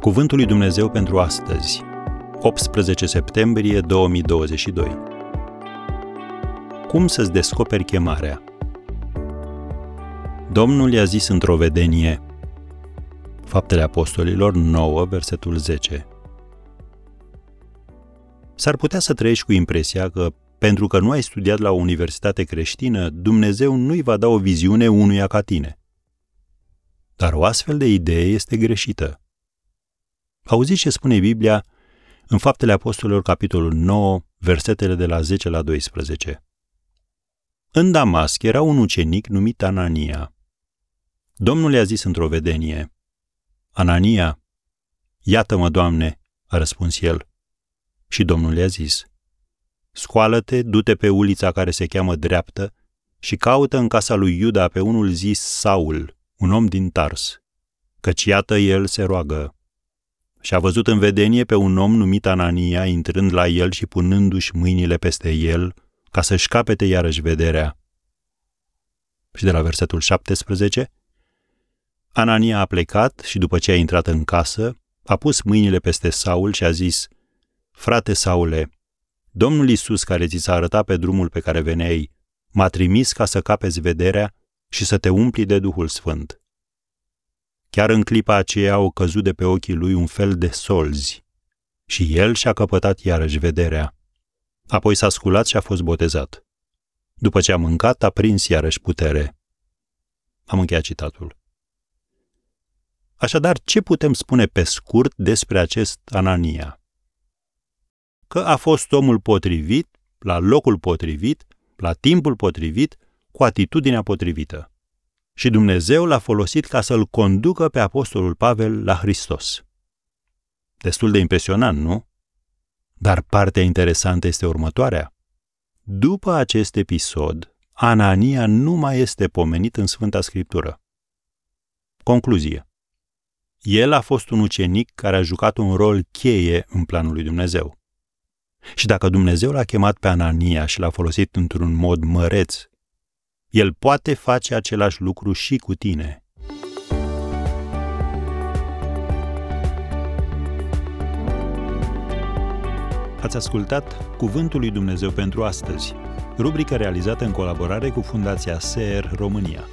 Cuvântul lui Dumnezeu pentru astăzi, 18 septembrie 2022. Cum să-ți descoperi chemarea? Domnul i-a zis într-o vedenie, Faptele Apostolilor 9, versetul 10. S-ar putea să trăiești cu impresia că, pentru că nu ai studiat la o universitate creștină, Dumnezeu nu-i va da o viziune unuia ca tine. Dar o astfel de idee este greșită. Auziți ce spune Biblia în Faptele Apostolilor, capitolul 9, versetele de la 10 la 12. În Damasc era un ucenic numit Anania. Domnul i-a zis într-o vedenie, Anania, iată-mă, Doamne, a răspuns el. Și Domnul i-a zis, Scoală-te, du-te pe ulița care se cheamă dreaptă și caută în casa lui Iuda pe unul zis Saul, un om din Tars, căci iată el se roagă și a văzut în vedenie pe un om numit Anania intrând la el și punându-și mâinile peste el ca să-și capete iarăși vederea. Și de la versetul 17, Anania a plecat și după ce a intrat în casă, a pus mâinile peste Saul și a zis, Frate Saule, Domnul Isus care ți s-a arătat pe drumul pe care veneai, m-a trimis ca să capeți vederea și să te umpli de Duhul Sfânt. Chiar în clipa aceea au căzut de pe ochii lui un fel de solzi și el și-a căpătat iarăși vederea. Apoi s-a sculat și a fost botezat. După ce a mâncat, a prins iarăși putere. Am încheiat citatul. Așadar, ce putem spune pe scurt despre acest Anania? Că a fost omul potrivit, la locul potrivit, la timpul potrivit, cu atitudinea potrivită și Dumnezeu l-a folosit ca să-l conducă pe Apostolul Pavel la Hristos. Destul de impresionant, nu? Dar partea interesantă este următoarea. După acest episod, Anania nu mai este pomenit în Sfânta Scriptură. Concluzie. El a fost un ucenic care a jucat un rol cheie în planul lui Dumnezeu. Și dacă Dumnezeu l-a chemat pe Anania și l-a folosit într-un mod măreț el poate face același lucru și cu tine. Ați ascultat Cuvântul lui Dumnezeu pentru astăzi, rubrica realizată în colaborare cu Fundația SER România.